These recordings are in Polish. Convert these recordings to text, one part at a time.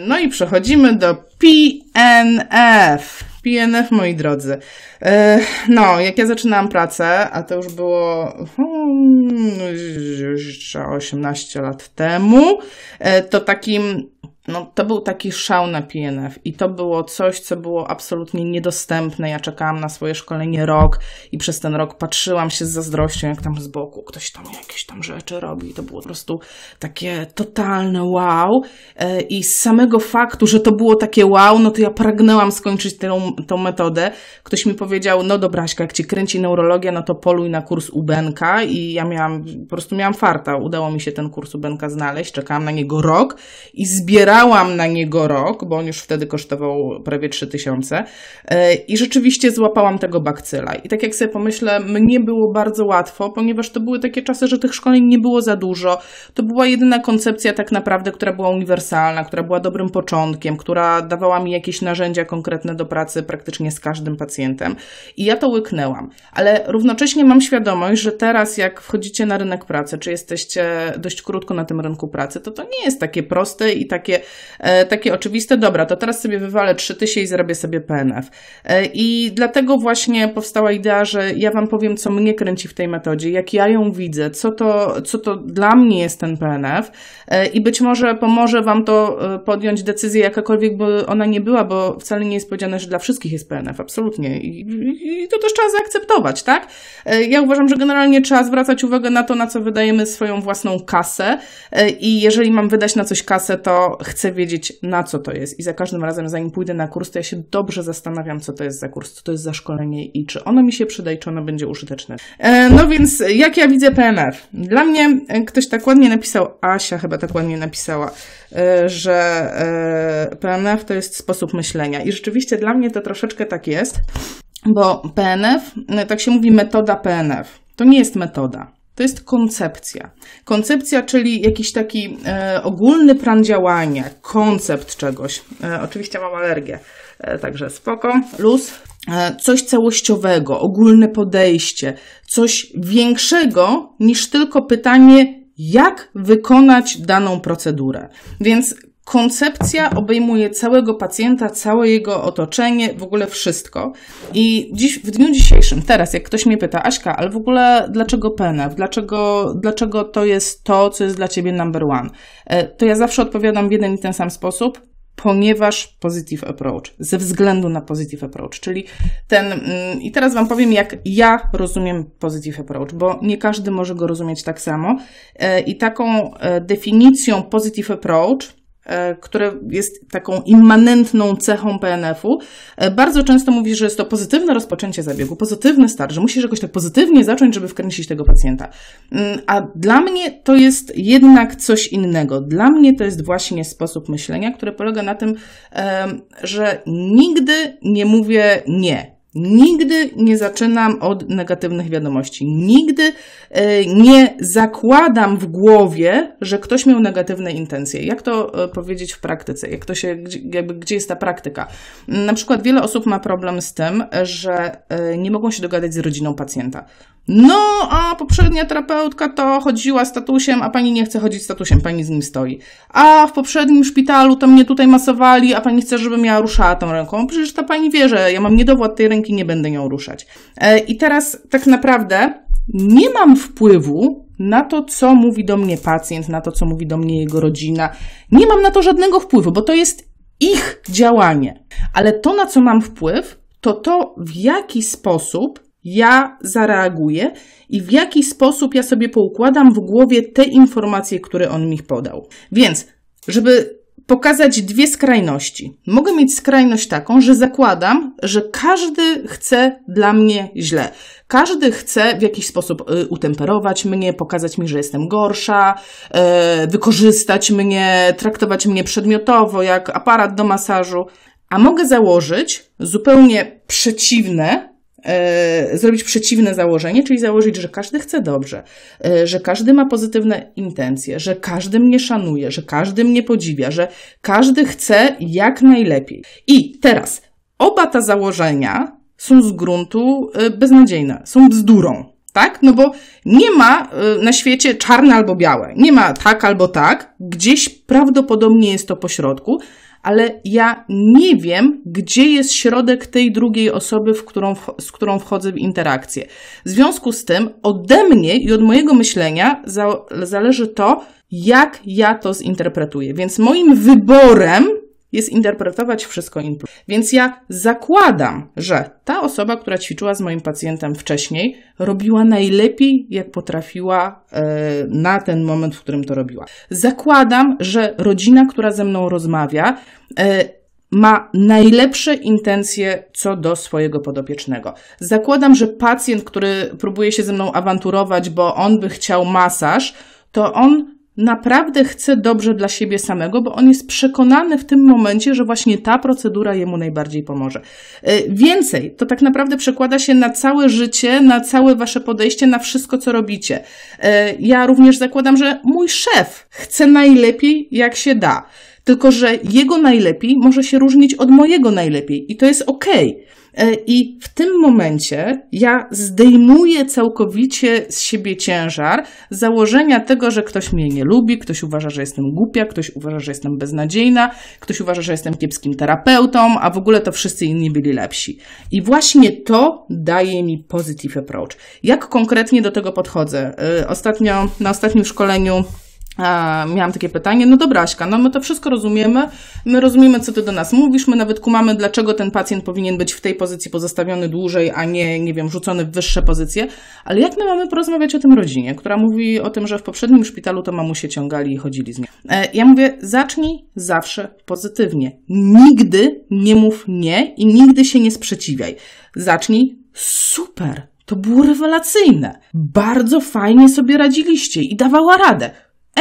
No i przechodzimy do PNF. PNF, moi drodzy. E, no, jak ja zaczynałam pracę, a to już było hmm, już 18 lat temu, e, to takim no, to był taki szał na PNF i to było coś, co było absolutnie niedostępne. Ja czekałam na swoje szkolenie rok i przez ten rok patrzyłam się z zazdrością, jak tam z boku ktoś tam jakieś tam rzeczy robi. To było po prostu takie totalne wow. E, I z samego faktu, że to było takie wow, no to ja pragnęłam skończyć tę, tą metodę. Ktoś mi powiedział, no dobra, Aśka, jak cię kręci neurologia, no to poluj na kurs Ubenka i ja miałam, po prostu miałam farta. Udało mi się ten kurs Ubenka znaleźć, czekałam na niego rok i zbierałam Czekałam na niego rok, bo on już wtedy kosztował prawie 3000 e, i rzeczywiście złapałam tego bakcyla. I tak jak sobie pomyślę, mnie było bardzo łatwo, ponieważ to były takie czasy, że tych szkoleń nie było za dużo. To była jedyna koncepcja tak naprawdę, która była uniwersalna, która była dobrym początkiem, która dawała mi jakieś narzędzia konkretne do pracy praktycznie z każdym pacjentem. I ja to łyknęłam. Ale równocześnie mam świadomość, że teraz jak wchodzicie na rynek pracy, czy jesteście dość krótko na tym rynku pracy, to to nie jest takie proste i takie e, takie oczywiste, dobra, to teraz sobie wywalę 3000 i zrobię sobie PNF. E, I dlatego właśnie powstała idea, że ja Wam powiem, co mnie kręci w tej metodzie, jak ja ją widzę, co to, co to dla mnie jest ten PNF e, i być może pomoże Wam to podjąć decyzję, jakakolwiek by ona nie była, bo wcale nie jest powiedziane, że dla wszystkich jest PNF, absolutnie. I, i, i to też trzeba zaakceptować, tak? Ja uważam, że generalnie trzeba zwracać uwagę na to, na co wydajemy swoją własną kasę i jeżeli mam wydać na coś kasę, to chcę chcę wiedzieć, na co to jest. I za każdym razem, zanim pójdę na kurs, to ja się dobrze zastanawiam, co to jest za kurs, co to jest za szkolenie i czy ono mi się przyda i czy ono będzie użyteczne. E, no więc, jak ja widzę PNF? Dla mnie e, ktoś tak ładnie napisał, Asia chyba tak ładnie napisała, e, że e, PNF to jest sposób myślenia. I rzeczywiście dla mnie to troszeczkę tak jest, bo PNF, tak się mówi metoda PNF. To nie jest metoda. To jest koncepcja. Koncepcja, czyli jakiś taki e, ogólny plan działania, koncept czegoś. E, oczywiście mam alergię, e, także spoko, luz. E, coś całościowego, ogólne podejście, coś większego niż tylko pytanie, jak wykonać daną procedurę. Więc koncepcja obejmuje całego pacjenta, całe jego otoczenie, w ogóle wszystko. I dziś, w dniu dzisiejszym, teraz, jak ktoś mnie pyta, Aśka, ale w ogóle dlaczego PNF? Dlaczego, dlaczego to jest to, co jest dla ciebie number one? E, to ja zawsze odpowiadam w jeden i ten sam sposób ponieważ positive approach, ze względu na positive approach, czyli ten, mm, i teraz Wam powiem, jak ja rozumiem positive approach, bo nie każdy może go rozumieć tak samo. E, I taką e, definicją positive approach które jest taką immanentną cechą PNF-u, e, bardzo często mówi, że jest to pozytywne rozpoczęcie zabiegu, pozytywny start, że musisz jakoś tak pozytywnie zacząć, żeby wkręcić tego pacjenta. Mm, a dla mnie to jest jednak coś innego. Dla mnie to jest właśnie sposób myślenia, który polega na tym, że nigdy nie mówię nie. Nigdy nie zaczynam od negatywnych wiadomości. Nigdy e, nie zakładam w głowie, że ktoś miał negatywne intencje. Jak to e, powiedzieć w praktyce? Jak to się, jakby, gdzie jest ta praktyka? Na przykład wiele osób ma problem z tym, że e, nie mogą się dogadać z rodziną pacjenta. No, a poprzednia terapeutka to chodziła statusem, a pani nie chce chodzić statusem, pani z nim stoi. A w poprzednim szpitalu to mnie tutaj masowali, a pani chce, żebym ja ruszała tą ręką. Przecież ta pani wie, że ja mam niedowład tej ręki, nie będę nią ruszać. E, I teraz tak naprawdę nie mam wpływu na to, co mówi do mnie pacjent, na to, co mówi do mnie jego rodzina. Nie mam na to żadnego wpływu, bo to jest ich działanie. Ale to, na co mam wpływ, to to, w jaki sposób ja zareaguję i w jaki sposób ja sobie poukładam w głowie te informacje, które on mi podał. Więc, żeby pokazać dwie skrajności. Mogę mieć skrajność taką, że zakładam, że każdy chce dla mnie źle. Każdy chce w jakiś sposób y, utemperować mnie, pokazać mi, że jestem gorsza, y, wykorzystać mnie, traktować mnie przedmiotowo, jak aparat do masażu. A mogę założyć zupełnie przeciwne zrobić przeciwne założenie, czyli założyć, że każdy chce dobrze, e, że każdy ma pozytywne intencje, że każdy mnie szanuje, że każdy mnie podziwia, że każdy chce jak najlepiej. I teraz oba te założenia są z gruntu e, beznadziejne, są bzdurą. tak? No bo nie ma na świecie czarne albo białe. Nie ma tak albo tak. Gdzieś prawdopodobnie jest to pośrodku, ale ja nie wiem, gdzie jest środek tej drugiej osoby, w którą, z którą wchodzę w interakcję. W związku z tym ode mnie i od mojego myślenia za, zależy to, jak ja to zinterpretuję. Więc moim wyborem jest interpretować wszystko in plus. Więc ja zakładam, że ta osoba, która ćwiczyła z moim pacjentem wcześniej, robiła najlepiej, jak potrafiła e, na ten moment, w którym to robiła. Zakładam, że rodzina, która ze mną rozmawia, e, ma najlepsze intencje co do swojego podopiecznego. Zakładam, że pacjent, który próbuje się ze mną awanturować, bo on by chciał masaż, to on naprawdę chce dobrze dla siebie samego, bo on jest przekonany w tym momencie, że właśnie ta procedura jemu najbardziej pomoże. E, więcej, to tak naprawdę przekłada się na całe życie, na całe wasze podejście, na wszystko, co robicie. E, ja również zakładam, że mój szef chce najlepiej, jak się da. Tylko, że jego najlepiej może się różnić od mojego najlepiej i to jest okej. Okay. E, I w tym momencie ja zdejmuję całkowicie z siebie ciężar założenia tego, że ktoś mnie nie lubi, ktoś uważa, że jestem głupia, ktoś uważa, że jestem beznadziejna, ktoś uważa, że jestem kiepskim terapeutą, a w ogóle to wszyscy inni byli lepsi. I właśnie to daje mi positive approach. Jak konkretnie do tego podchodzę? E, ostatnio, na ostatnim szkoleniu miałam takie pytanie, no dobra Aśka, no my to wszystko rozumiemy, my rozumiemy, co ty do nas mówisz, my nawet kumamy, dlaczego ten pacjent powinien być w tej pozycji pozostawiony dłużej, a nie, nie wiem, rzucony w wyższe pozycje, ale jak my mamy porozmawiać o tym rodzinie, która mówi o tym, że w poprzednim szpitalu to mamusie ciągali i chodzili z nią. E, ja mówię, zacznij zawsze pozytywnie. Nigdy nie mów nie i nigdy się nie sprzeciwiaj. Zacznij super, to było rewelacyjne. Bardzo fajnie sobie radziliście i dawała radę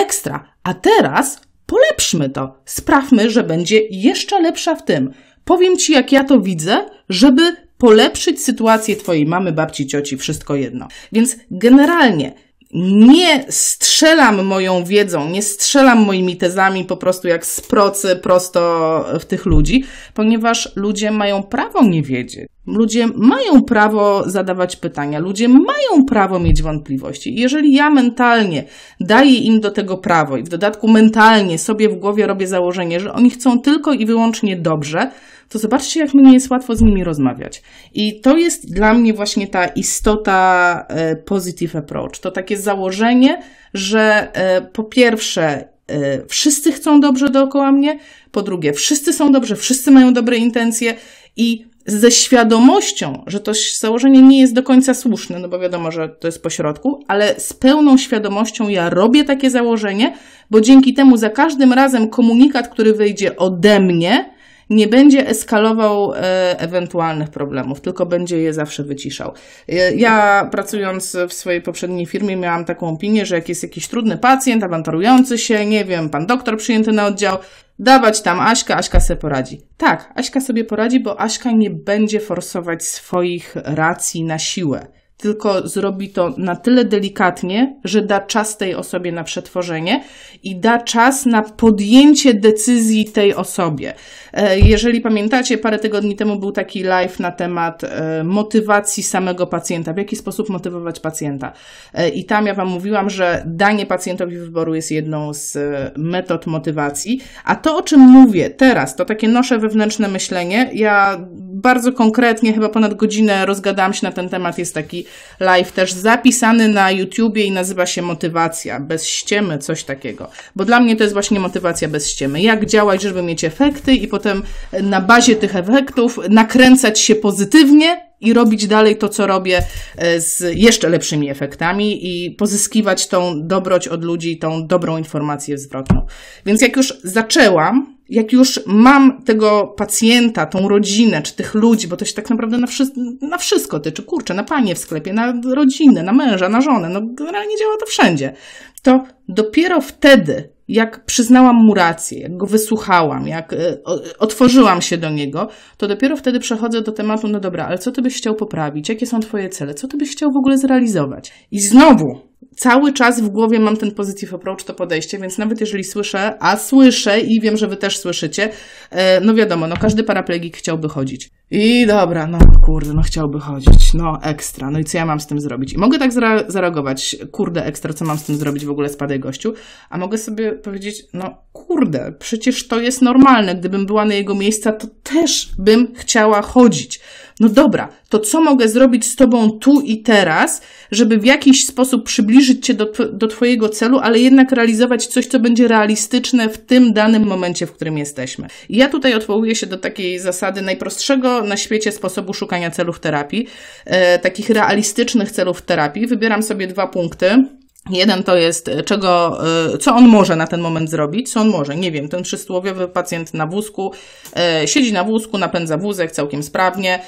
ekstra. A teraz polepszmy to. Sprawmy, że będzie jeszcze lepsza w tym. Powiem ci, jak ja to widzę, żeby polepszyć sytuację twojej mamy, babci, cioci, wszystko jedno. Więc generalnie nie strzelam moją wiedzą, nie strzelam moimi tezami po prostu jak z procy prosto w tych ludzi, ponieważ ludzie mają prawo nie wiedzieć. Ludzie mają prawo zadawać pytania, ludzie mają prawo mieć wątpliwości. jeżeli ja mentalnie daję im do tego prawo i w dodatku mentalnie sobie w głowie robię założenie, że oni chcą tylko i wyłącznie dobrze, to zobaczcie, jak mnie jest łatwo z nimi rozmawiać. I to jest dla mnie właśnie ta istota e, positive approach. To takie założenie, że e, po pierwsze, e, wszyscy chcą dobrze dookoła mnie, po drugie, wszyscy są dobrze, wszyscy mają dobre intencje i ze świadomością, że to założenie nie jest do końca słuszne, no bo wiadomo, że to jest pośrodku, ale z pełną świadomością ja robię takie założenie, bo dzięki temu za każdym razem komunikat, który wyjdzie ode mnie, nie będzie eskalował e, ewentualnych problemów, tylko będzie je zawsze wyciszał. E, ja pracując w swojej poprzedniej firmie miałam taką opinię, że jak jest jakiś trudny pacjent, awanturujący się, nie wiem, pan doktor przyjęty na oddział, dawać tam Aśka, Aśka sobie poradzi. Tak, Aśka sobie poradzi, bo Aśka nie będzie forsować swoich racji na siłę tylko zrobi to na tyle delikatnie, że da czas tej osobie na przetworzenie i da czas na podjęcie decyzji tej osobie. E, jeżeli pamiętacie, parę tygodni temu był taki live na temat e, motywacji samego pacjenta, w jaki sposób motywować pacjenta. E, I tam ja Wam mówiłam, że danie pacjentowi wyboru jest jedną z metod motywacji, a to, o czym mówię teraz, to takie nosze wewnętrzne myślenie. Ja bardzo konkretnie, chyba ponad godzinę rozgadałam się na ten temat, jest taki live też zapisany na YouTubie i nazywa się Motywacja, bez ściemy, coś takiego. Bo dla mnie to jest właśnie motywacja bez ściemy. Jak działać, żeby mieć efekty i potem na bazie tych efektów nakręcać się pozytywnie i robić dalej to, co robię e, z jeszcze lepszymi efektami i pozyskiwać tą dobroć od ludzi, tą dobrą informację zwrotną. Więc jak już zaczęłam, jak już mam tego pacjenta, tą rodzinę, czy tych ludzi, bo to się tak naprawdę na, wszy na wszystko tyczy, kurczę, na panie w sklepie, na rodzinę, na męża, na żonę, no generalnie działa to wszędzie, to dopiero wtedy, jak przyznałam mu rację, jak go wysłuchałam, jak e, otworzyłam się do niego, to dopiero wtedy przechodzę do tematu, no dobra, ale co ty byś chciał poprawić? Jakie są twoje cele? Co ty byś chciał w ogóle zrealizować? I znowu cały czas w głowie mam ten positive approach, to podejście, więc nawet jeżeli słyszę, a słyszę i wiem, że wy też słyszycie, e, no wiadomo, no każdy paraplegik chciałby chodzić. I dobra, no kurde, no chciałby chodzić, no ekstra, no i co ja mam z tym zrobić? I mogę tak zareagować, kurde, ekstra, co mam z tym zrobić w ogóle, spadaj gościu, a mogę sobie powiedzieć, no kurde, przecież to jest normalne, gdybym była na jego miejsca, to też bym chciała chodzić. No dobra, to co mogę zrobić z tobą tu i teraz, żeby w jakiś sposób przybliżyć cię do, do twojego celu, ale jednak realizować coś, co będzie realistyczne w tym danym momencie, w którym jesteśmy. I ja tutaj odwołuję się do takiej zasady najprostszego na świecie sposobu szukania celów terapii, e, takich realistycznych celów terapii. Wybieram sobie dwa punkty. Jeden to jest, e, czego, e, co on może na ten moment zrobić, co on może, nie wiem, ten przysłowiowy pacjent na wózku, e, siedzi na wózku, napędza wózek całkiem sprawnie,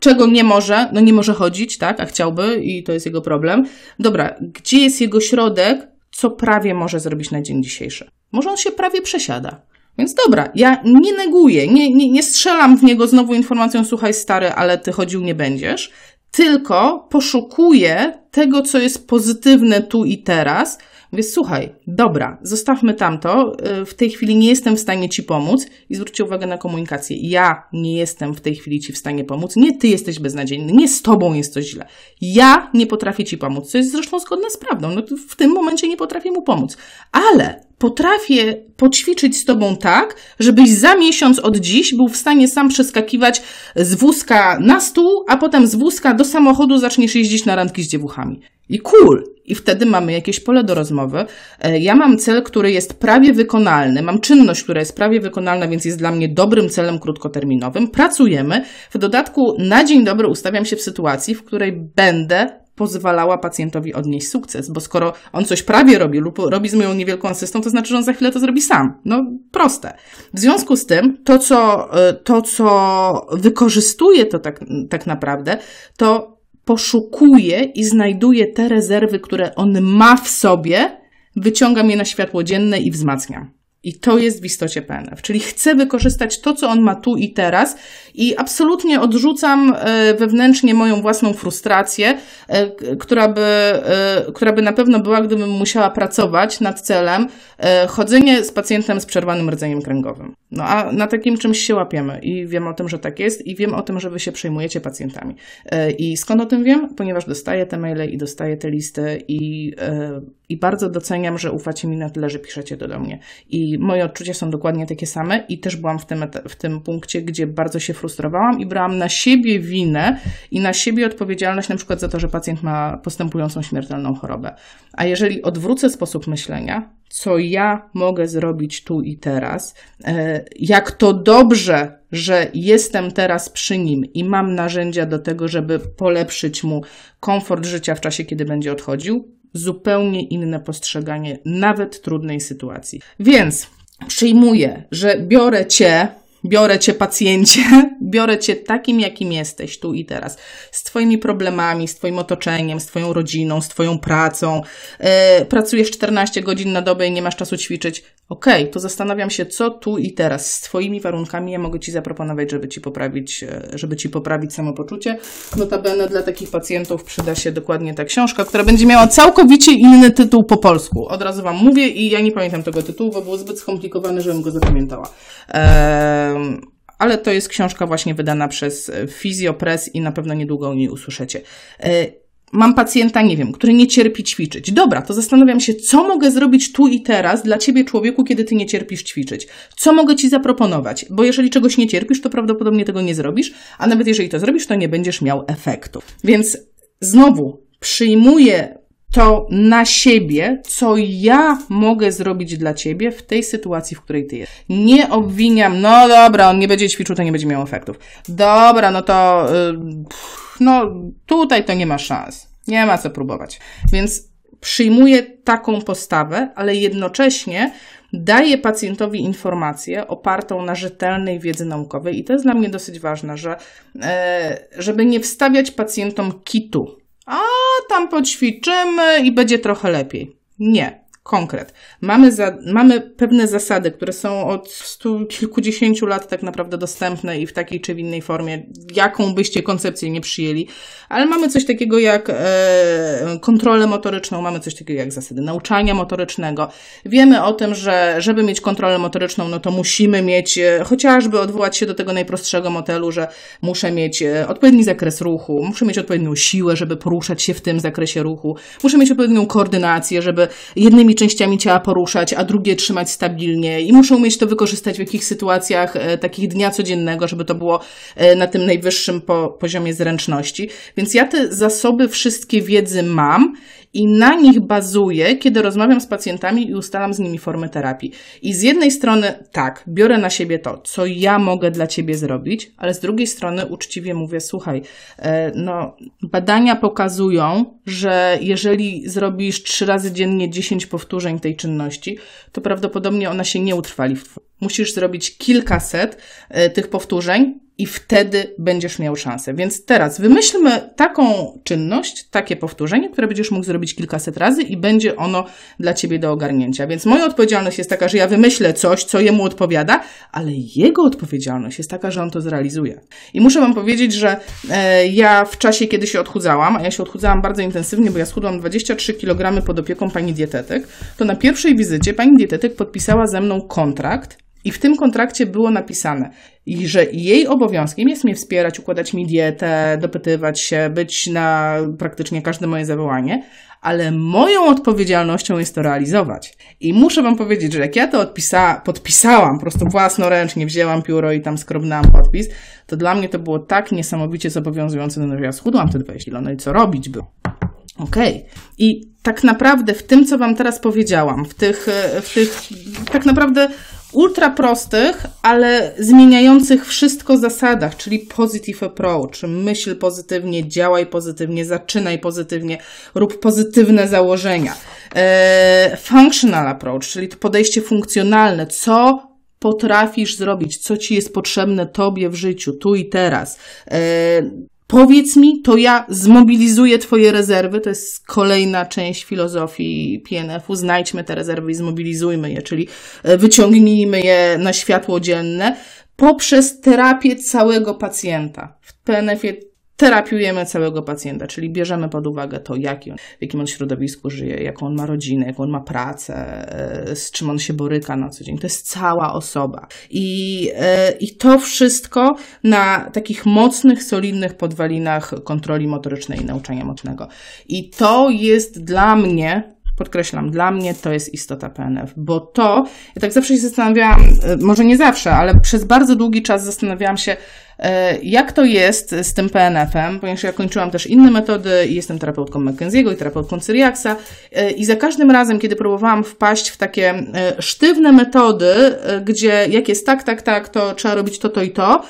czego nie może, no nie może chodzić, tak, a chciałby i to jest jego problem. Dobra, gdzie jest jego środek, co prawie może zrobić na dzień dzisiejszy? Może on się prawie przesiada. Więc dobra, ja nie neguję, nie, nie, nie strzelam w niego znowu informacją, słuchaj stary, ale ty chodził nie będziesz, tylko poszukuję tego, co jest pozytywne tu i teraz. Więc słuchaj, dobra, zostawmy tamto. Y, w tej chwili nie jestem w stanie ci pomóc i zwróćcie uwagę na komunikację. Ja nie jestem w tej chwili ci w stanie pomóc. Nie ty jesteś beznadziejny, nie z tobą jest coś źle. Ja nie potrafię ci pomóc, co jest zresztą zgodne z prawdą. No, w tym momencie nie potrafię mu pomóc. Ale potrafię poćwiczyć z tobą tak, żebyś za miesiąc od dziś był w stanie sam przeskakiwać z wózka na stół, a potem z wózka do samochodu zaczniesz jeździć na randki z dziewuchami. I cool. I wtedy mamy jakieś pole do rozmowy. E, ja mam cel, który jest prawie wykonalny, mam czynność, która jest prawie wykonalna, więc jest dla mnie dobrym celem krótkoterminowym. Pracujemy. W dodatku na dzień dobry ustawiam się w sytuacji, w której będę pozwalała pacjentowi odnieść sukces, bo skoro on coś prawie robi lub robi z moją niewielką asystą, to znaczy, że on za chwilę to zrobi sam. No proste. W związku z tym, to co, e, to, co wykorzystuje to tak, tak naprawdę, to poszukuje i znajduje te rezerwy, które on ma w sobie, wyciągam je na światło dzienne i wzmacniam. I to jest w istocie PNF, czyli chcę wykorzystać to, co on ma tu i teraz i absolutnie odrzucam e, wewnętrznie moją własną frustrację, e, która by, e, która by na pewno była, gdybym musiała pracować nad celem chodzenie z pacjentem z przerwanym rdzeniem kręgowym. No a na takim czymś się łapiemy i wiem o tym, że tak jest i wiem o tym, że wy się przejmujecie pacjentami. I skąd o tym wiem? Ponieważ dostaję te maile i dostaję te listy i, i bardzo doceniam, że ufacie mi na tyle, że piszecie do mnie. I moje odczucia są dokładnie takie same i też byłam w tym, w tym punkcie, gdzie bardzo się frustrowałam i brałam na siebie winę i na siebie odpowiedzialność na przykład za to, że pacjent ma postępującą śmiertelną chorobę. A jeżeli odwrócę sposób myślenia, co ja mogę zrobić tu i teraz, e, jak to dobrze, że jestem teraz przy nim i mam narzędzia do tego, żeby polepszyć mu komfort życia w czasie, kiedy będzie odchodził, zupełnie inne postrzeganie nawet trudnej sytuacji. Więc przyjmuję, że biorę cię Biorę cię pacjencie, biorę cię takim, jakim jesteś tu i teraz, z twoimi problemami, z twoim otoczeniem, z twoją rodziną, z twoją pracą. Yy, pracujesz 14 godzin na dobę i nie masz czasu ćwiczyć. Okej, okay, to zastanawiam się, co tu i teraz z twoimi warunkami ja mogę ci zaproponować, żeby ci poprawić, e, żeby ci poprawić samopoczucie. Notabene dla takich pacjentów przyda się dokładnie ta książka, która będzie miała całkowicie inny tytuł po polsku. Od razu wam mówię i ja nie pamiętam tego tytułu, bo był zbyt skomplikowany, żebym go zapamiętała. Eee, ale to jest książka właśnie wydana przez Physiopress i na pewno niedługo o niej usłyszycie. E, mam pacjenta, nie wiem, który nie cierpi ćwiczyć. Dobra, to zastanawiam się, co mogę zrobić tu i teraz dla ciebie, człowieku, kiedy ty nie cierpisz ćwiczyć. Co mogę ci zaproponować? Bo jeżeli czegoś nie cierpisz, to prawdopodobnie tego nie zrobisz, a nawet jeżeli to zrobisz, to nie będziesz miał efektu. Więc znowu przyjmuję to na siebie, co ja mogę zrobić dla ciebie w tej sytuacji, w której ty jesteś. Nie obwiniam, no dobra, on nie będzie ćwiczył, to nie będzie miał efektów. Dobra, no to, yy, no tutaj to nie ma szans. Nie ma co próbować. Więc przyjmuję taką postawę, ale jednocześnie daję pacjentowi informację opartą na rzetelnej wiedzy naukowej i to jest dla mnie dosyć ważne, że e, żeby nie wstawiać pacjentom kitu a tam poćwiczymy i będzie trochę lepiej. Nie. Konkret. Mamy, za, mamy pewne zasady, które są od stu kilkudziesięciu lat tak naprawdę dostępne i w takiej czy w innej formie, jaką byście koncepcję nie przyjęli, ale mamy coś takiego jak e, kontrolę motoryczną, mamy coś takiego jak zasady nauczania motorycznego. Wiemy o tym, że żeby mieć kontrolę motoryczną, no to musimy mieć, e, chociażby odwołać się do tego najprostszego modelu, że muszę mieć e, odpowiedni zakres ruchu, muszę mieć odpowiednią siłę, żeby poruszać się w tym zakresie ruchu, muszę mieć odpowiednią koordynację, żeby jednymi częściami ciała poruszać, a drugie trzymać stabilnie i muszę umieć to wykorzystać w jakichś sytuacjach e, takich dnia codziennego, żeby to było e, na tym najwyższym po, poziomie zręczności. Więc ja te zasoby wszystkie wiedzy mam i na nich bazuję, kiedy rozmawiam z pacjentami i ustalam z nimi formę terapii. I z jednej strony, tak, biorę na siebie to, co ja mogę dla ciebie zrobić, ale z drugiej strony uczciwie mówię, słuchaj, e, no, badania pokazują, że jeżeli zrobisz trzy razy dziennie 10 powtórzeń tej czynności, to prawdopodobnie ona się nie utrwali. Musisz zrobić kilkaset e, tych powtórzeń, i wtedy będziesz miał szansę. Więc teraz wymyślmy taką czynność, takie powtórzenie, które będziesz mógł zrobić kilkaset razy i będzie ono dla ciebie do ogarnięcia. Więc moja odpowiedzialność jest taka, że ja wymyślę coś, co jemu odpowiada, ale jego odpowiedzialność jest taka, że on to zrealizuje. I muszę wam powiedzieć, że e, ja w czasie, kiedy się odchudzałam, a ja się odchudzałam bardzo intensywnie, bo ja schudłam 23 kg pod opieką pani dietetyk, to na pierwszej wizycie pani dietetyk podpisała ze mną kontrakt, i w tym kontrakcie było napisane, że jej obowiązkiem jest mnie wspierać, układać mi dietę, dopytywać się, być na praktycznie każde moje zawołanie, ale moją odpowiedzialnością jest to realizować. I muszę Wam powiedzieć, że jak ja to odpisa- podpisałam, po prostu własnoręcznie wzięłam pióro i tam skrobnęłam podpis, to dla mnie to było tak niesamowicie zobowiązujące, no ja schudłam te 20 kilo, no i co robić było? Okej. Okay. I tak naprawdę w tym, co Wam teraz powiedziałam, w tych, w tych tak naprawdę ultra prostych, ale zmieniających wszystko zasadach, czyli positive approach, myśl pozytywnie, działaj pozytywnie, zaczynaj pozytywnie, rób pozytywne założenia. E, functional approach, czyli to podejście funkcjonalne, co potrafisz zrobić, co ci jest potrzebne tobie w życiu, tu i teraz. Powiedz mi, to ja zmobilizuję Twoje rezerwy. To jest kolejna część filozofii PNF-u. Znajdźmy te rezerwy i zmobilizujmy je, czyli e, wyciągnijmy je na światło dzienne poprzez terapię całego pacjenta. W PNF-ie terapiujemy całego pacjenta, czyli bierzemy pod uwagę to, jaki on, w jakim on środowisku żyje, jaką on ma rodzinę, jaką on ma pracę, e, z czym on się boryka na co dzień. To jest cała osoba. I, e, i to wszystko na takich mocnych, solidnych podwalinach kontroli motorycznej i nauczania mocnego. I to jest dla mnie podkreślam, dla mnie to jest istota PNF, bo to, ja tak zawsze się zastanawiałam, e, może nie zawsze, ale przez bardzo długi czas zastanawiałam się, jak to jest z tym PNF-em? Ponieważ ja kończyłam też inne metody i jestem terapeutką McKenzie'ego i terapeutką Cyriaksa e, i za każdym razem, kiedy próbowałam wpaść w takie e, sztywne metody, gdzie jak jest tak, tak, tak, to trzeba robić to, to i to,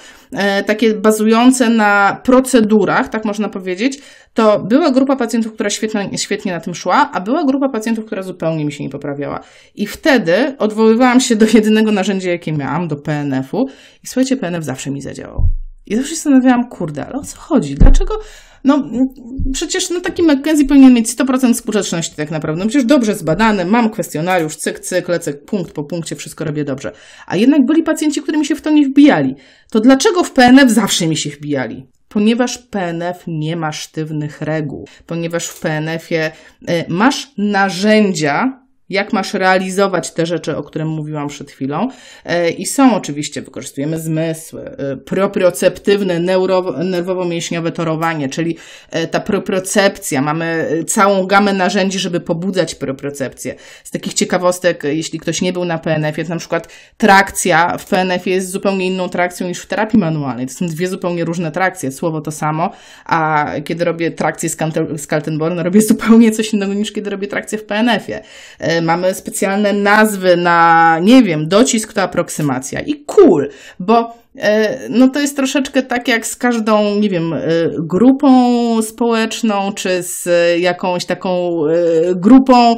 takie bazujące na procedurach, tak można powiedzieć, to była grupa pacjentów, która świetnie, świetnie na tym szła, a była grupa pacjentów, która zupełnie mi się nie poprawiała. I wtedy odwoływałam się do jedynego narzędzia, jakie miałam, do PNF-u i słuchajcie, PNF zawsze mi zadziałał. I zawsze się zastanawiałam, kurde, ale o co chodzi? Dlaczego? No przecież no, taki McKenzie powinien mieć 100% skuteczności tak naprawdę. No przecież dobrze zbadane, mam kwestionariusz, cyk, cyk, lecę punkt po punkcie, wszystko robię dobrze. A jednak byli pacjenci, którymi się w to nie wbijali. To dlaczego w PNF zawsze mi się wbijali? Ponieważ PNF nie ma sztywnych reguł, ponieważ w PNF-ie y, masz narzędzia, jak masz realizować te rzeczy, o których mówiłam przed chwilą. E, I są oczywiście, wykorzystujemy zmysły, e, proprioceptywne, nerwowo-mięśniowe torowanie, czyli e, ta propriocepcja. Mamy całą gamę narzędzi, żeby pobudzać propriocepcję. Z takich ciekawostek, jeśli ktoś nie był na PNF-ie, to na przykład trakcja w PNF-ie jest zupełnie inną trakcją niż w terapii manualnej. To są dwie zupełnie różne trakcje. Słowo to samo, a kiedy robię trakcję z Kaltenborn, robię zupełnie coś innego niż kiedy robię trakcję w PNF-ie mamy specjalne nazwy na, nie wiem, docisk to aproksymacja. I cool, bo no to jest troszeczkę tak jak z każdą, nie wiem, grupą społeczną, czy z jakąś taką grupą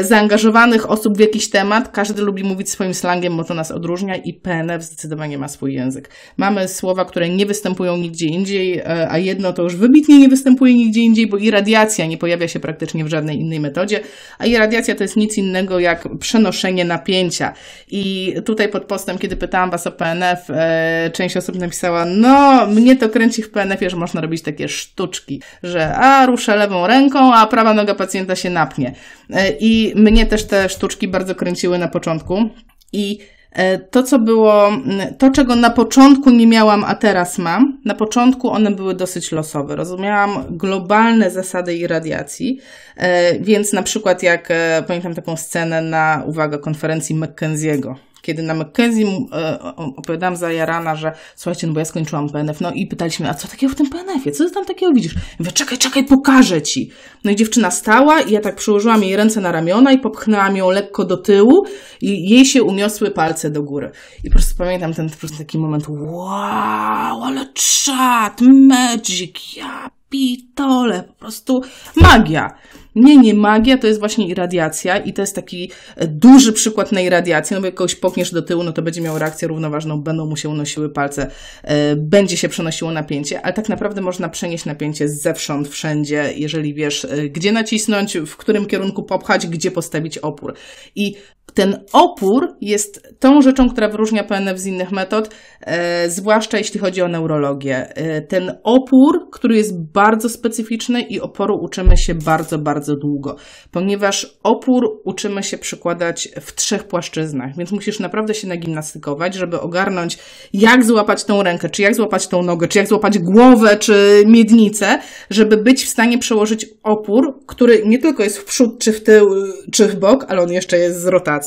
zaangażowanych osób w jakiś temat. Każdy lubi mówić swoim slangiem, bo to nas odróżnia i PNF zdecydowanie ma swój język. Mamy słowa, które nie występują nigdzie indziej, a jedno to już wybitnie nie występuje nigdzie indziej, bo irradiacja nie pojawia się praktycznie w żadnej innej metodzie, a irradiacja to jest nic innego jak przenoszenie napięcia. I tutaj pod postem, kiedy pytałam Was o PNF, e, część osób napisała, no mnie to kręci w PNF-ie, że można robić takie sztuczki, że a ruszę lewą ręką, a prawa noga pacjenta się napnie. E, I mnie też te sztuczki bardzo kręciły na początku. I E, to, co było, to czego na początku nie miałam, a teraz mam, na początku one były dosyć losowe. Rozumiałam globalne zasady irradiacji, e, więc na przykład jak e, pamiętam taką scenę na, uwaga, konferencji McKenzie'ego, kiedy na McKenzie e, opowiadałam za Jarana, że słuchajcie, no bo ja skończyłam PNF, no i pytaliśmy, a co takiego w tym PNF-ie? Co ty tam takiego widzisz? Mówię, czekaj, czekaj, pokażę ci. No i dziewczyna stała i ja tak przyłożyłam jej ręce na ramiona i popchnęłam ją lekko do tyłu i jej się uniosły palce do góry. I po prostu pamiętam ten po prostu taki moment, wow, ale czad, magic, ja pitole, po prostu magia. Nie, nie magia, to jest właśnie irradiacja i to jest taki e, duży przykład na irradiację, no bo jak kogoś pokniesz do tyłu, no to będzie miał reakcję równoważną, będą mu się unosiły palce, e, będzie się przenosiło napięcie, ale tak naprawdę można przenieść napięcie zewsząd, wszędzie, jeżeli wiesz, e, gdzie nacisnąć, w którym kierunku popchać, gdzie postawić opór. I ten opór jest tą rzeczą, która wyróżnia PNF z innych metod, e, zwłaszcza jeśli chodzi o neurologię. E, ten opór, który jest bardzo specyficzny i oporu uczymy się bardzo, bardzo długo, ponieważ opór uczymy się przykładać w trzech płaszczyznach, więc musisz naprawdę się nagimnastykować, żeby ogarnąć, jak złapać tą rękę, czy jak złapać tą nogę, czy jak złapać głowę, czy miednicę, żeby być w stanie przełożyć opór, który nie tylko jest w przód, czy w tył, czy w bok, ale on jeszcze jest z rotacji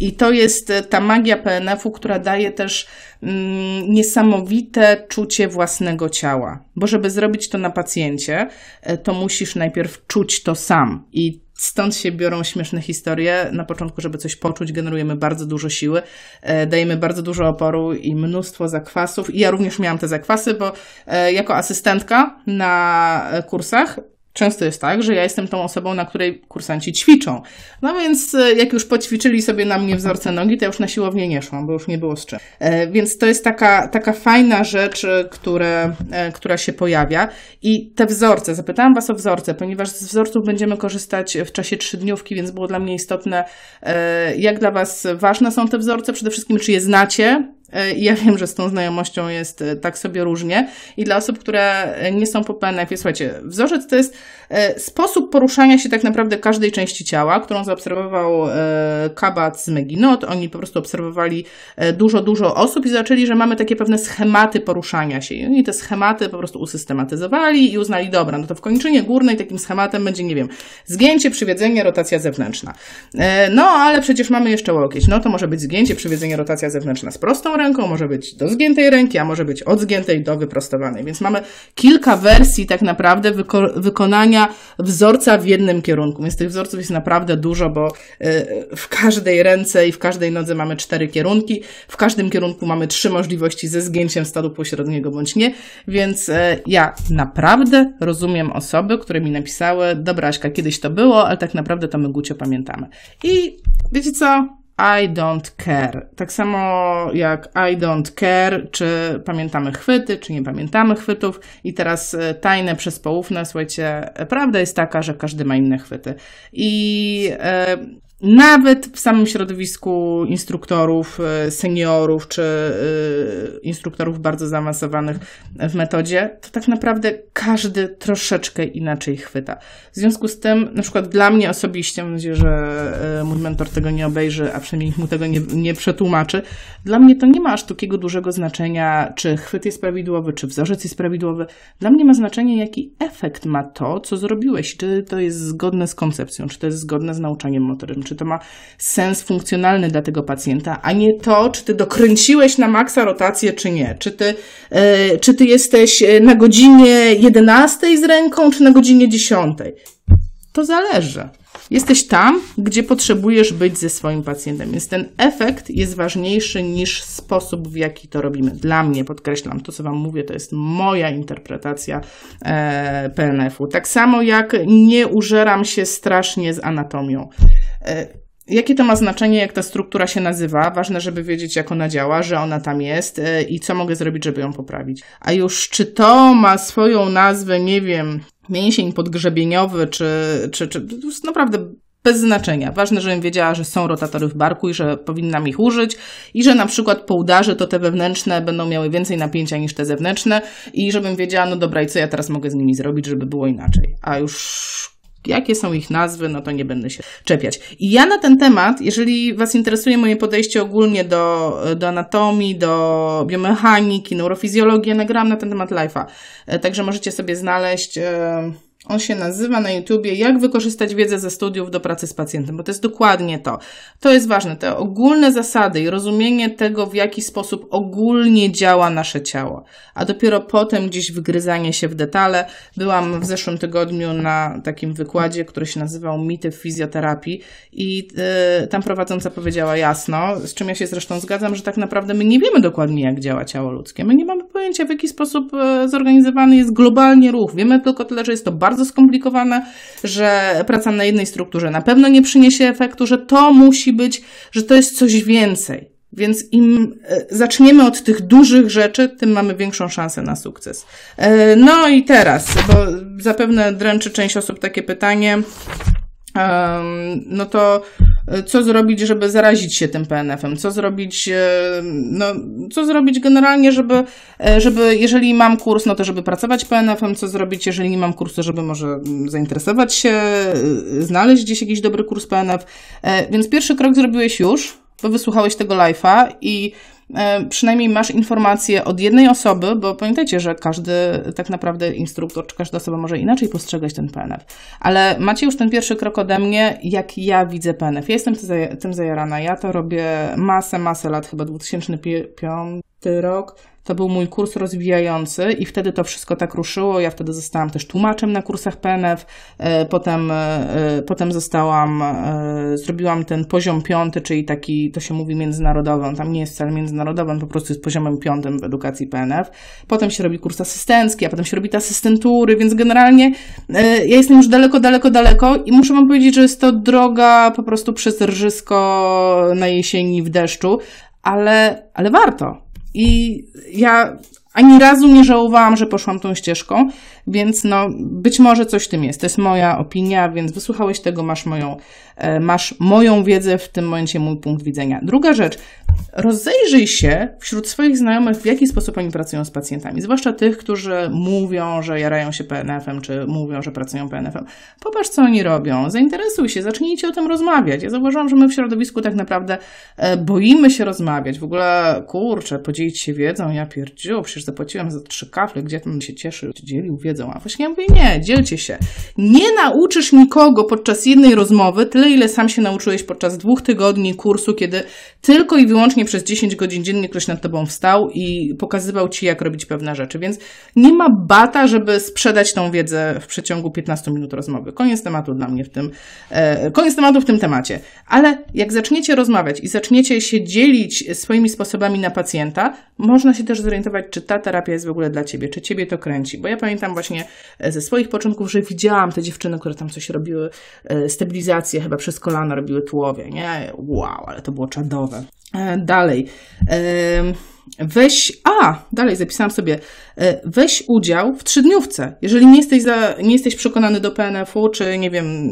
i to jest e, ta magia PNF-u, która daje też mm, niesamowite czucie własnego ciała. Bo żeby zrobić to na pacjencie, e, to musisz najpierw czuć to sam. I Stąd się biorą śmieszne historie. Na początku, żeby coś poczuć, generujemy bardzo dużo siły, e, dajemy bardzo dużo oporu i mnóstwo zakwasów. I ja również miałam te zakwasy, bo jako asystentka na kursach Często jest tak, że ja jestem tą osobą, na której kursanci ćwiczą. No więc e, jak już poćwiczyli sobie na mnie wzorce nogi, to ja już na siłownię nie szłam, bo już nie było z czym. E, więc to jest taka, taka fajna rzecz, które, e, która się pojawia. I te wzorce, zapytałam Was o wzorce, ponieważ z wzorców będziemy korzystać w czasie trzydniówki, więc było dla mnie istotne, jak dla Was ważne są te wzorce, przede wszystkim czy je znacie, E, ja wiem, że z tą znajomością jest e, tak sobie różnie. I dla osób, które nie są po PNF-ie, słuchajcie, wzorzec to jest e, sposób poruszania się tak naprawdę każdej części ciała, którą zaobserwował Kabat z Meginot. Oni po prostu obserwowali dużo, dużo osób i zaczęli, że mamy takie pewne schematy poruszania się. I oni te schematy po prostu usystematyzowali i uznali, dobra, no to w kończynie górnej takim schematem będzie, nie wiem, zgięcie, przywiedzenie, rotacja zewnętrzna. No, ale przecież mamy jeszcze łokieć. No to może być zgięcie, przywiedzenie, rotacja zewnętrzna z prostą ręką, może być do zgiętej ręki, a może być od zgiętej do wyprostowanej. Więc mamy kilka wersji tak naprawdę wyko wykonania wzorca w jednym kierunku. Więc tych wzorców jest naprawdę dużo, bo y, w każdej ręce i w każdej nodze mamy cztery kierunki. W każdym kierunku mamy trzy możliwości ze zgięciem stadu pośredniego bądź nie. Więc y, ja naprawdę rozumiem osoby, które mi napisały, dobra Aśka, kiedyś to było, ale tak naprawdę to my Gucio pamiętamy. I wiecie co? I don't care. Tak samo jak I don't care, czy pamiętamy chwyty, czy nie pamiętamy chwytów. I teraz e, tajne przez poufne, słuchajcie, prawda jest taka, że każdy ma inne chwyty. I e, nawet w samym środowisku instruktorów, e, seniorów czy e, instruktorów bardzo zaawansowanych w metodzie, to tak naprawdę każdy troszeczkę inaczej chwyta. W związku z tym, na przykład dla mnie osobiście, mam nadzieję, że e, mój mentor tego nie obejrzy, a przynajmniej mu tego nie, nie przetłumaczy, dla mnie to nie ma aż takiego dużego znaczenia, czy chwyt jest prawidłowy, czy wzorzec jest prawidłowy. Dla mnie ma znaczenie, jaki efekt ma to, co zrobiłeś, czy to jest zgodne z koncepcją, czy to jest zgodne z nauczaniem motorycznym czy to ma sens funkcjonalny dla tego pacjenta, a nie to, czy ty dokręciłeś na maksa rotację, czy nie. Czy ty, yy, czy ty jesteś na godzinie 11 z ręką, czy na godzinie 10 To zależy. Jesteś tam, gdzie potrzebujesz być ze swoim pacjentem, więc ten efekt jest ważniejszy niż sposób, w jaki to robimy. Dla mnie, podkreślam, to co Wam mówię, to jest moja interpretacja e, PNF-u. Tak samo jak nie użeram się strasznie z anatomią. E, Jakie to ma znaczenie, jak ta struktura się nazywa? Ważne, żeby wiedzieć, jak ona działa, że ona tam jest e, i co mogę zrobić, żeby ją poprawić. A już czy to ma swoją nazwę, nie wiem, mięsień podgrzebieniowy, czy, czy, czy naprawdę bez znaczenia. Ważne, żebym wiedziała, że są rotatory w barku i że powinnam ich użyć i że na przykład po udarze to te wewnętrzne będą miały więcej napięcia niż te zewnętrzne i żebym wiedziała, no dobra, i co ja teraz mogę z nimi zrobić, żeby było inaczej. A już jakie są ich nazwy, no to nie będę się czepiać. I ja na ten temat, jeżeli Was interesuje moje podejście ogólnie do, do anatomii, do biomechaniki, neurofizjologii, nagrałam na ten temat live'a. E, także możecie sobie znaleźć. E, on się nazywa na YouTubie Jak wykorzystać wiedzę ze studiów do pracy z pacjentem, bo to jest dokładnie to. To jest ważne, te ogólne zasady i rozumienie tego, w jaki sposób ogólnie działa nasze ciało, a dopiero potem gdzieś wgryzanie się w detale. Byłam w zeszłym tygodniu na takim wykładzie, który się nazywał Mity w fizjoterapii i yy, tam prowadząca powiedziała jasno, z czym ja się zresztą zgadzam, że tak naprawdę my nie wiemy dokładnie, jak działa ciało ludzkie. My nie mamy pojęcia, w jaki sposób yy, zorganizowany jest globalnie ruch. Wiemy tylko tyle, że jest to bardzo bardzo skomplikowane, że praca na jednej strukturze na pewno nie przyniesie efektu, że to musi być, że to jest coś więcej. Więc im e, zaczniemy od tych dużych rzeczy, tym mamy większą szansę na sukces. E, no i teraz, bo zapewne dręczy część osób takie pytanie, no to e, co zrobić, żeby zarazić się tym PNF-em? Co zrobić, e, no, co zrobić generalnie, żeby, e, żeby, jeżeli mam kurs, no to żeby pracować PNF-em, co zrobić, jeżeli nie mam kursu, żeby może zainteresować się, znaleźć gdzieś jakiś dobry kurs PNF. Więc pierwszy krok zrobiłeś już, bo wysłuchałeś tego live'a i przynajmniej masz informację od jednej osoby, bo pamiętajcie, że każdy tak naprawdę instruktor czy każda osoba może inaczej postrzegać ten PNF. Ale macie już ten pierwszy krok ode mnie, jak ja widzę PNF. Ja jestem tym zajarana. Ja to robię masę, masę lat, chyba 2005 rok to był mój kurs rozwijający i wtedy to wszystko tak ruszyło. Ja wtedy zostałam też tłumaczem na kursach PNF, e, potem, e, potem zostałam, e, zrobiłam ten poziom piąty, czyli taki, to się mówi międzynarodowy, on tam nie jest wcale międzynarodowy, on po prostu jest poziomem piątym w edukacji PNF. Potem się robi kurs asystencki, a potem się robi te asystentury, więc generalnie ja jestem już daleko, daleko, daleko i muszę wam powiedzieć, że jest to droga po prostu przez rżysko na jesieni w deszczu, ale, ale warto. I ja ani razu nie żałowałam, że poszłam tą ścieżką, więc no, być może coś w tym jest. To jest moja opinia, więc wysłuchałeś tego, masz moją, e, masz moją wiedzę, w tym momencie mój punkt widzenia. Druga rzecz, rozejrzyj się wśród swoich znajomych, w jaki sposób oni pracują z pacjentami, zwłaszcza tych, którzy mówią, że jarają się PNF-em, czy mówią, że pracują PNF-em. Popatrz, co oni robią, zainteresuj się, zacznijcie o tym rozmawiać. Ja zauważyłam, że my w środowisku tak naprawdę e, boimy się rozmawiać. W ogóle, kurczę, podzielić się wiedzą, ja pierdziu, przecież zapłaciłem za trzy kafle, gdzie tam się cieszy, dzielił wiedzą. A właśnie ja mówię, nie, dzielcie się. Nie nauczysz nikogo podczas jednej rozmowy tyle, ile sam się nauczyłeś podczas dwóch tygodni kursu, kiedy tylko i wyłącznie przez 10 godzin dziennie ktoś nad tobą wstał i pokazywał ci, jak robić pewne rzeczy. Więc nie ma bata, żeby sprzedać tą wiedzę w przeciągu 15 minut rozmowy. Koniec tematu dla mnie w tym, e, koniec tematu w tym temacie. Ale jak zaczniecie rozmawiać i zaczniecie się dzielić swoimi sposobami na pacjenta, można się też zorientować, czy ta terapia jest w ogóle dla ciebie, czy ciebie to kręci. Bo ja pamiętam właśnie e, ze swoich początków, że widziałam te dziewczyny, które tam coś robiły, e, stabilizację chyba przez kolana robiły tułowie, nie? Wow, ale to było czadowe. E, dalej. Weź, a, dalej zapisałam sobie, e, weź udział w trzydniówce. Jeżeli nie jesteś, za, nie jesteś przekonany do PNF-u, czy nie wiem,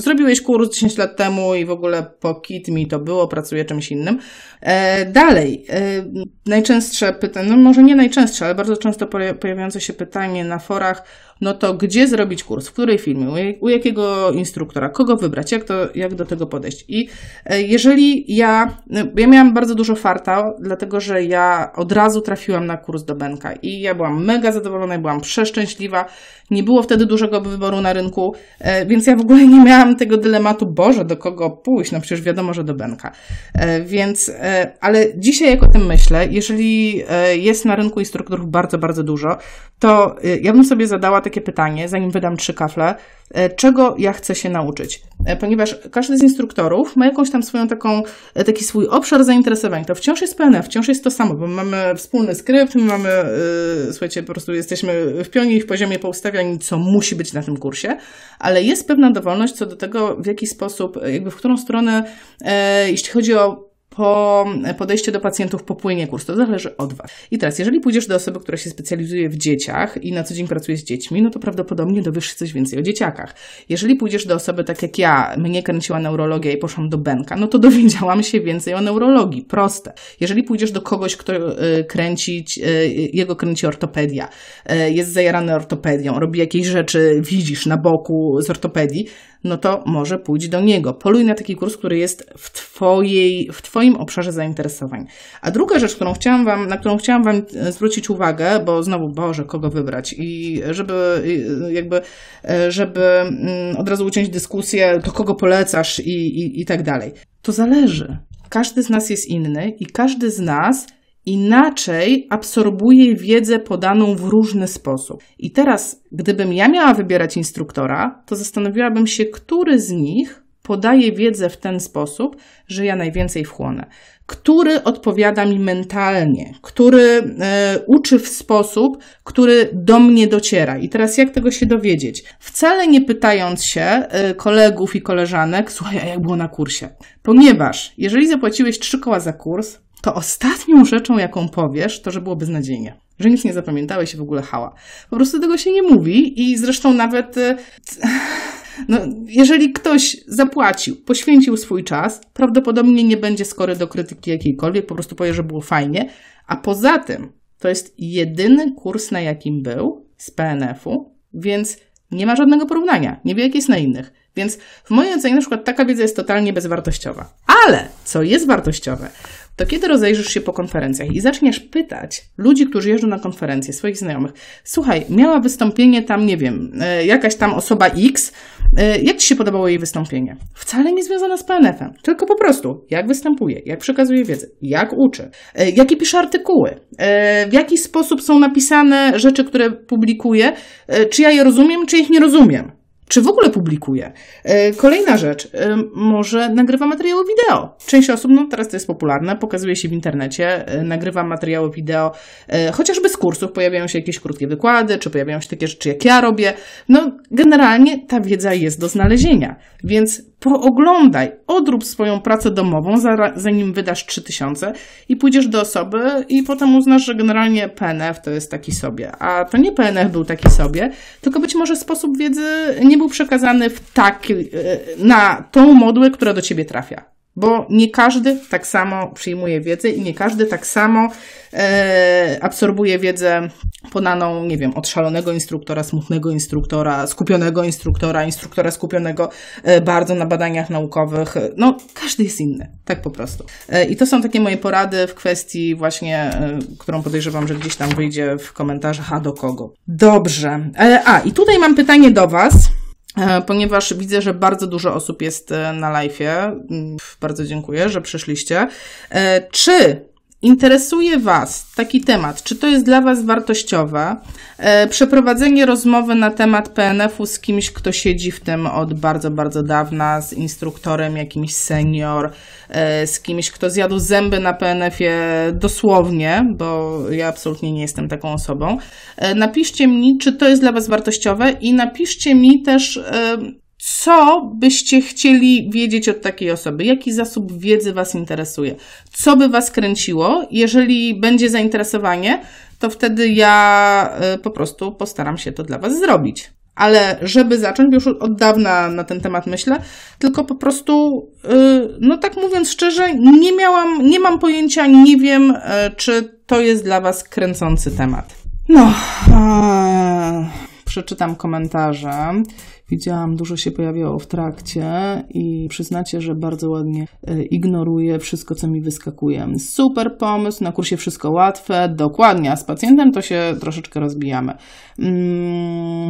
zrobiłeś kurs 10 lat temu i w ogóle po KIT mi to było, pracuję czymś innym. E, dalej, e, najczęstsze pytanie, no może nie najczęstsze, ale bardzo często pojawiające się pytanie na forach, no to gdzie zrobić kurs, w której firmie, u jakiego instruktora, kogo wybrać, jak, to, jak do tego podejść. I e, jeżeli ja, no, ja miałam bardzo dużo farta, dlatego że ja od razu trafiłam na kurs do Benka i ja byłam mega zadowolona, byłam przeszczęśliwa, nie było wtedy dużego wyboru na rynku, e, więc ja w ogóle nie miałam tego dylematu, Boże, do kogo pójść, no przecież wiadomo, że do Benka. E, więc, ale dzisiaj jak o tym myślę, jeżeli jest na rynku instruktorów bardzo, bardzo dużo, to ja bym sobie zadała takie pytanie, zanim wydam trzy kafle, e, czego ja chcę się nauczyć. E, ponieważ każdy z instruktorów ma jakąś tam swoją taką, e, taki swój obszar zainteresowań. To wciąż jest PNF, wciąż jest to samo, bo mamy wspólny skrypt, my mamy, yy, słuchajcie, po prostu jesteśmy w pionie i w poziomie poustawiani, co musi być na tym kursie, ale jest pewna dowolność co do tego, w jaki sposób, jakby w którą stronę, jeśli chodzi o po podejście do pacjentów popłynie kurs. To zależy od Was. I teraz, jeżeli pójdziesz do osoby, która się specjalizuje w dzieciach i na co dzień pracuje z dziećmi, no to prawdopodobnie dowiesz się coś więcej o dzieciakach. Jeżeli pójdziesz do osoby tak jak ja, mnie kręciła neurologia i poszłam do Benka, no to dowiedziałam się więcej o neurologii. Proste. Jeżeli pójdziesz do kogoś, kto y, kręcić, y, jego kręci ortopedia, y, jest zajarany ortopedią, robi jakieś rzeczy, widzisz na boku z ortopedii, no to może pójdź do niego. Poluj na taki kurs, który jest w, twojej, w Twoim obszarze zainteresowań. A druga rzecz, którą chciałam wam, na którą chciałam Wam e, zwrócić uwagę, bo znowu, Boże, kogo wybrać i żeby jakby, e, żeby mm, od razu uciąć dyskusję, to kogo polecasz i, i, i tak dalej. To zależy. Każdy z nas jest inny i każdy z nas inaczej absorbuje wiedzę podaną w różny sposób. I teraz, gdybym ja miała wybierać instruktora, to zastanowiłabym się, który z nich podaje wiedzę w ten sposób, że ja najwięcej wchłonę. Który odpowiada mi mentalnie, który e, uczy w sposób, który do mnie dociera. I teraz jak tego się dowiedzieć? Wcale nie pytając się e, kolegów i koleżanek, słuchaj, a jak było na kursie? Ponieważ jeżeli zapłaciłeś trzy koła za kurs, to ostatnią rzeczą, jaką powiesz, to że było beznadziejnie. Że nic nie zapamiętałeś i w ogóle hała. Po prostu tego się nie mówi i zresztą nawet. Y, no, jeżeli ktoś zapłacił, poświęcił swój czas, prawdopodobnie nie będzie skory do krytyki jakiejkolwiek, po prostu powie, że było fajnie. A poza tym, to jest jedyny kurs, na jakim był z PNF-u, więc nie ma żadnego porównania. Nie wie, jak jest na innych. Więc w mojej ocenie na przykład taka wiedza jest totalnie bezwartościowa. Ale co jest wartościowe, to kiedy rozejrzysz się po konferencjach i zaczniesz pytać ludzi, którzy jeżdżą na konferencje, swoich znajomych, słuchaj, miała wystąpienie tam, nie wiem, e, jakaś tam osoba X, e, jak Ci się podobało jej wystąpienie? Wcale nie związane z PNF-em, tylko po prostu, jak występuje, jak przekazuje wiedzę, jak uczy, e, jakie pisze artykuły, w jaki sposób są napisane rzeczy, które publikuje, czy ja je rozumiem, czy ich nie rozumiem. Czy w ogóle publikuje? E, kolejna rzecz, e, może nagrywa materiały wideo. Część osób, no teraz to jest popularne, pokazuje się w internecie, e, nagrywa materiały wideo, chociażby z kursów, pojawiają się jakieś krótkie wykłady, czy pojawiają się takie rzeczy, jak ja robię. No, generalnie ta wiedza jest do znalezienia, więc pooglądaj, odrób swoją pracę domową, zanim wydasz 3000 i pójdziesz do osoby i potem uznasz, że generalnie PNF to jest taki sobie. A to nie PNF był taki sobie, tylko być może sposób wiedzy nie był przekazany w taki, e, na tą modłę, która do ciebie trafia bo nie każdy tak samo przyjmuje wiedzę i nie każdy tak samo e, absorbuje wiedzę podaną, nie wiem, od szalonego instruktora, smutnego instruktora, skupionego instruktora, instruktora skupionego e, bardzo na badaniach naukowych. No, każdy jest inny, tak po prostu. E, I to są takie moje porady w kwestii właśnie, e, którą podejrzewam, że gdzieś tam wyjdzie w komentarzach, a do kogo. Dobrze. E, a, i tutaj mam pytanie do Was. E, ponieważ widzę, że bardzo dużo osób jest e, na live. Mm, bardzo dziękuję, że przyszliście. E, czy interesuje Was taki temat, czy to jest dla Was wartościowe, przeprowadzenie rozmowy na temat PNF-u z kimś, kto siedzi w tym od bardzo, bardzo dawna, z instruktorem jakimś senior, z kimś, kto zjadł zęby na PNF-ie dosłownie, bo ja absolutnie nie jestem taką osobą. Napiszcie mi, czy to jest dla Was wartościowe i napiszcie mi też, co byście chcieli wiedzieć od takiej osoby? Jaki zasób wiedzy Was interesuje? Co by Was kręciło? Jeżeli będzie zainteresowanie, to wtedy ja e, po prostu postaram się to dla Was zrobić. Ale żeby zacząć, już od dawna na ten temat myślę, tylko po prostu, e, no tak mówiąc szczerze, nie miałam, nie mam pojęcia, nie wiem, e, czy to jest dla Was kręcący temat. No, przeczytam komentarze. Widziałam, dużo się pojawiało w trakcie i przyznacie, że bardzo ładnie e, ignoruję wszystko, co mi wyskakuje. Super pomysł, na kursie wszystko łatwe, dokładnie, a z pacjentem to się troszeczkę rozbijamy. Mm,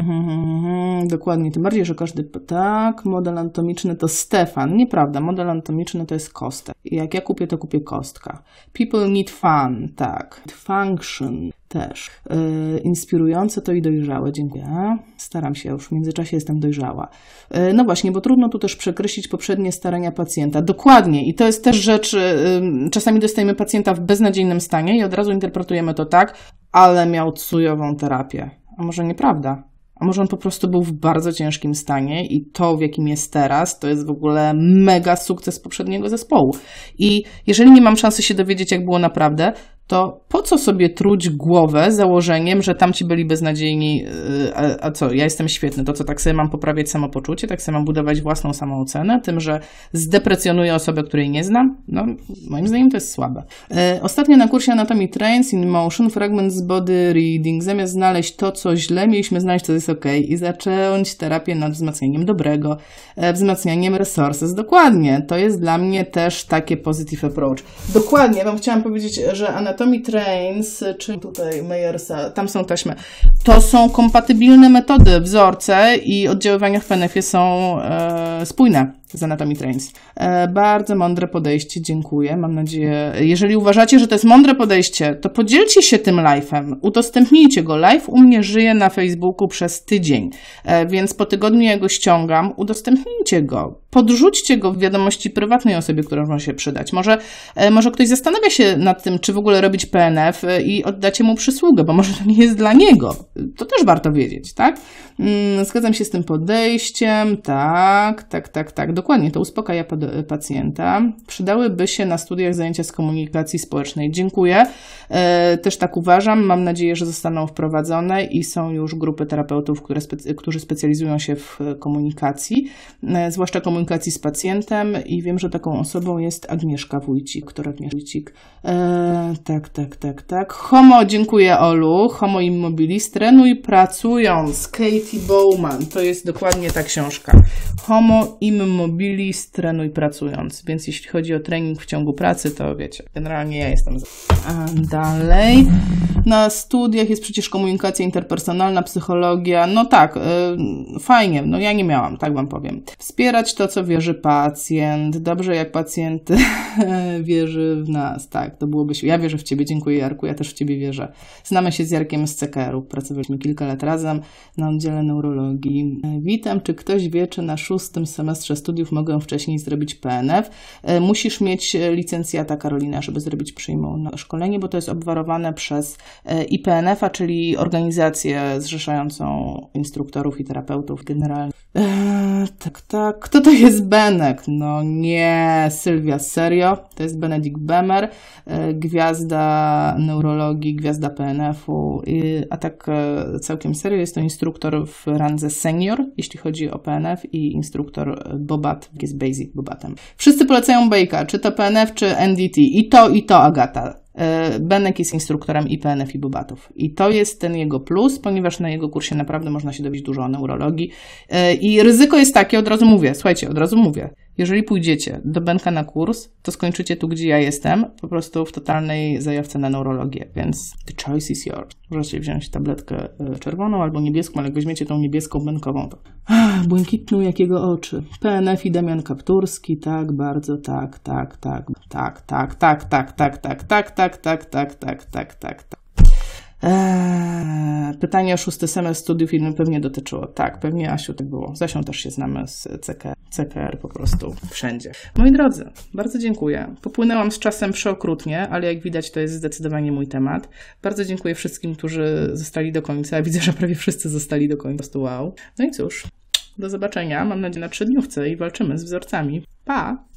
dokładnie, tym bardziej, że każdy. Tak, model anatomiczny to Stefan. Nieprawda, model anatomiczny to jest kostek. Jak ja kupię, to kupię kostka. People need fun, tak. Function też. Yy, inspirujące to i dojrzałe, dziękuję. Staram się, już w międzyczasie jestem dojrzała. Yy, no właśnie, bo trudno tu też przekreślić poprzednie starania pacjenta. Dokładnie, i to jest też rzecz, yy, czasami dostajemy pacjenta w beznadziejnym stanie i od razu interpretujemy to tak, ale miał cujową terapię. A może nieprawda? A może on po prostu był w bardzo ciężkim stanie i to, w jakim jest teraz, to jest w ogóle mega sukces poprzedniego zespołu. I jeżeli nie mam szansy się dowiedzieć, jak było naprawdę, to po co sobie truć głowę założeniem, że tamci byli beznadziejni, y, a, a, co, ja jestem świetny, to co, tak sobie mam poprawiać samopoczucie, tak sobie mam budować własną samoocenę, tym, że zdeprecjonuję osobę, której nie znam? No, moim zdaniem to jest słabe. E, ostatnio na kursie Anatomy Trains in Motion Fragments Body Reading, zamiast znaleźć to, co źle, mieliśmy znaleźć, co jest ok i zacząć terapię nad wzmacnianiem dobrego, e, wzmacnianiem resources. Dokładnie, to jest dla mnie też takie positive approach. Dokładnie, wam chciałam powiedzieć, że Anatomy Anatomy Trains, czy tutaj Meyersa, tam są taśmy. To są kompatybilne metody, wzorce i oddziaływania w PNF-ie są e, spójne z Anatomy Trains. E, bardzo mądre podejście, dziękuję. Mam nadzieję, jeżeli uważacie, że to jest mądre podejście, to podzielcie się tym live'em, udostępnijcie go. Live u mnie żyje na Facebooku przez tydzień, e, więc po tygodniu ja go ściągam, udostępnijcie go. Podrzućcie go w wiadomości prywatnej osobie, która może się przydać. Może, e, może ktoś zastanawia się nad tym, czy w ogóle robić PNF i oddacie mu przysługę, bo może to nie jest dla niego. To też warto wiedzieć, tak? Mm, zgadzam się z tym podejściem, tak, tak, tak, tak. Dokładnie, to uspokaja pacjenta. Przydałyby się na studiach zajęcia z komunikacji społecznej. Dziękuję. E, też tak uważam. Mam nadzieję, że zostaną wprowadzone i są już grupy terapeutów, które specy którzy specjalizują się w komunikacji, e, zwłaszcza komunikacji z pacjentem i wiem, że taką osobą jest Agnieszka Wójcik, która Wójcik. E, tak, tak, tak, tak. Homo, dziękuję Olu. Homo immobilis, trenuj pracując. Katie Bowman, to jest dokładnie ta książka. Homo immobilis, trenuj pracując. Więc jeśli chodzi o trening w ciągu pracy, to wiecie, generalnie ja jestem za. A dalej. Na studiach jest przecież komunikacja interpersonalna, psychologia. No tak, yy, fajnie, no ja nie miałam, tak wam powiem. Wspierać to, co wierzy pacjent. Dobrze, jak pacjent wierzy w nas. Tak, to byłoby się. Ja wierzę w ciebie, dziękuję Jarku, ja też w ciebie wierzę. Znamy się z Jarkiem z CKR-u, pracowaliśmy kilka lat razem na oddziale neurologii. Witam, czy ktoś wie, czy na szóstym semestrze studiów mogę wcześniej zrobić PNF? E, musisz mieć licencjata, Karolina, żeby zrobić przyjmą szkolenie, bo to jest obwarowane przez IPNF-a, czyli organizację zrzeszającą instruktorów i terapeutów generalnie. Eee, tak, tak. Kto to jest Benek? No nie, Sylwia, serio? To jest Benedikt Bemer, e, gwiazda neurologii, gwiazda PNF-u, a tak całkiem serio jest to instruktor w randze senior, jeśli chodzi o PNF i instruktor Bobat, jest Basic Bobatem. Wszyscy polecają Bejka, czy to PNF, czy NDT. I to, i to Agata. E, Benek jest instruktorem IPNF i Bobatów. I to jest ten jego plus, ponieważ na jego kursie naprawdę można się dowiedzieć dużo o neurologii. E, I ryzyko jest takie, od razu mówię, słuchajcie, od razu mówię, jeżeli pójdziecie do Benka na kurs, to skończycie tu, gdzie ja jestem, po prostu w totalnej zajawce na neurologię, więc the choice is yours. Możecie wziąć tabletkę e, czerwoną albo niebieską, ale jak weźmiecie tą niebieską benkową, to Ach, błękitną jakiego oczy. PNF i Damian Kapturski, tak, bardzo, tak, tak, tak, tak, tak, tak, tak, tak, tak, tak, tak, tak, tak, tak, tak, tak, tak. Eee, pytanie o szósty semestr studiów innym pewnie dotyczyło. Tak, pewnie Asiu tak było. Z Asią też się znamy z CKR, CKR po prostu wszędzie. Moi drodzy, bardzo dziękuję. Popłynęłam z czasem przeokrutnie, ale jak widać to jest zdecydowanie mój temat. Bardzo dziękuję wszystkim, którzy zostali do końca. Widzę, że prawie wszyscy zostali do końca. Wow. No i cóż, do zobaczenia. Mam nadzieję na trzydniówce i walczymy z wzorcami. Pa!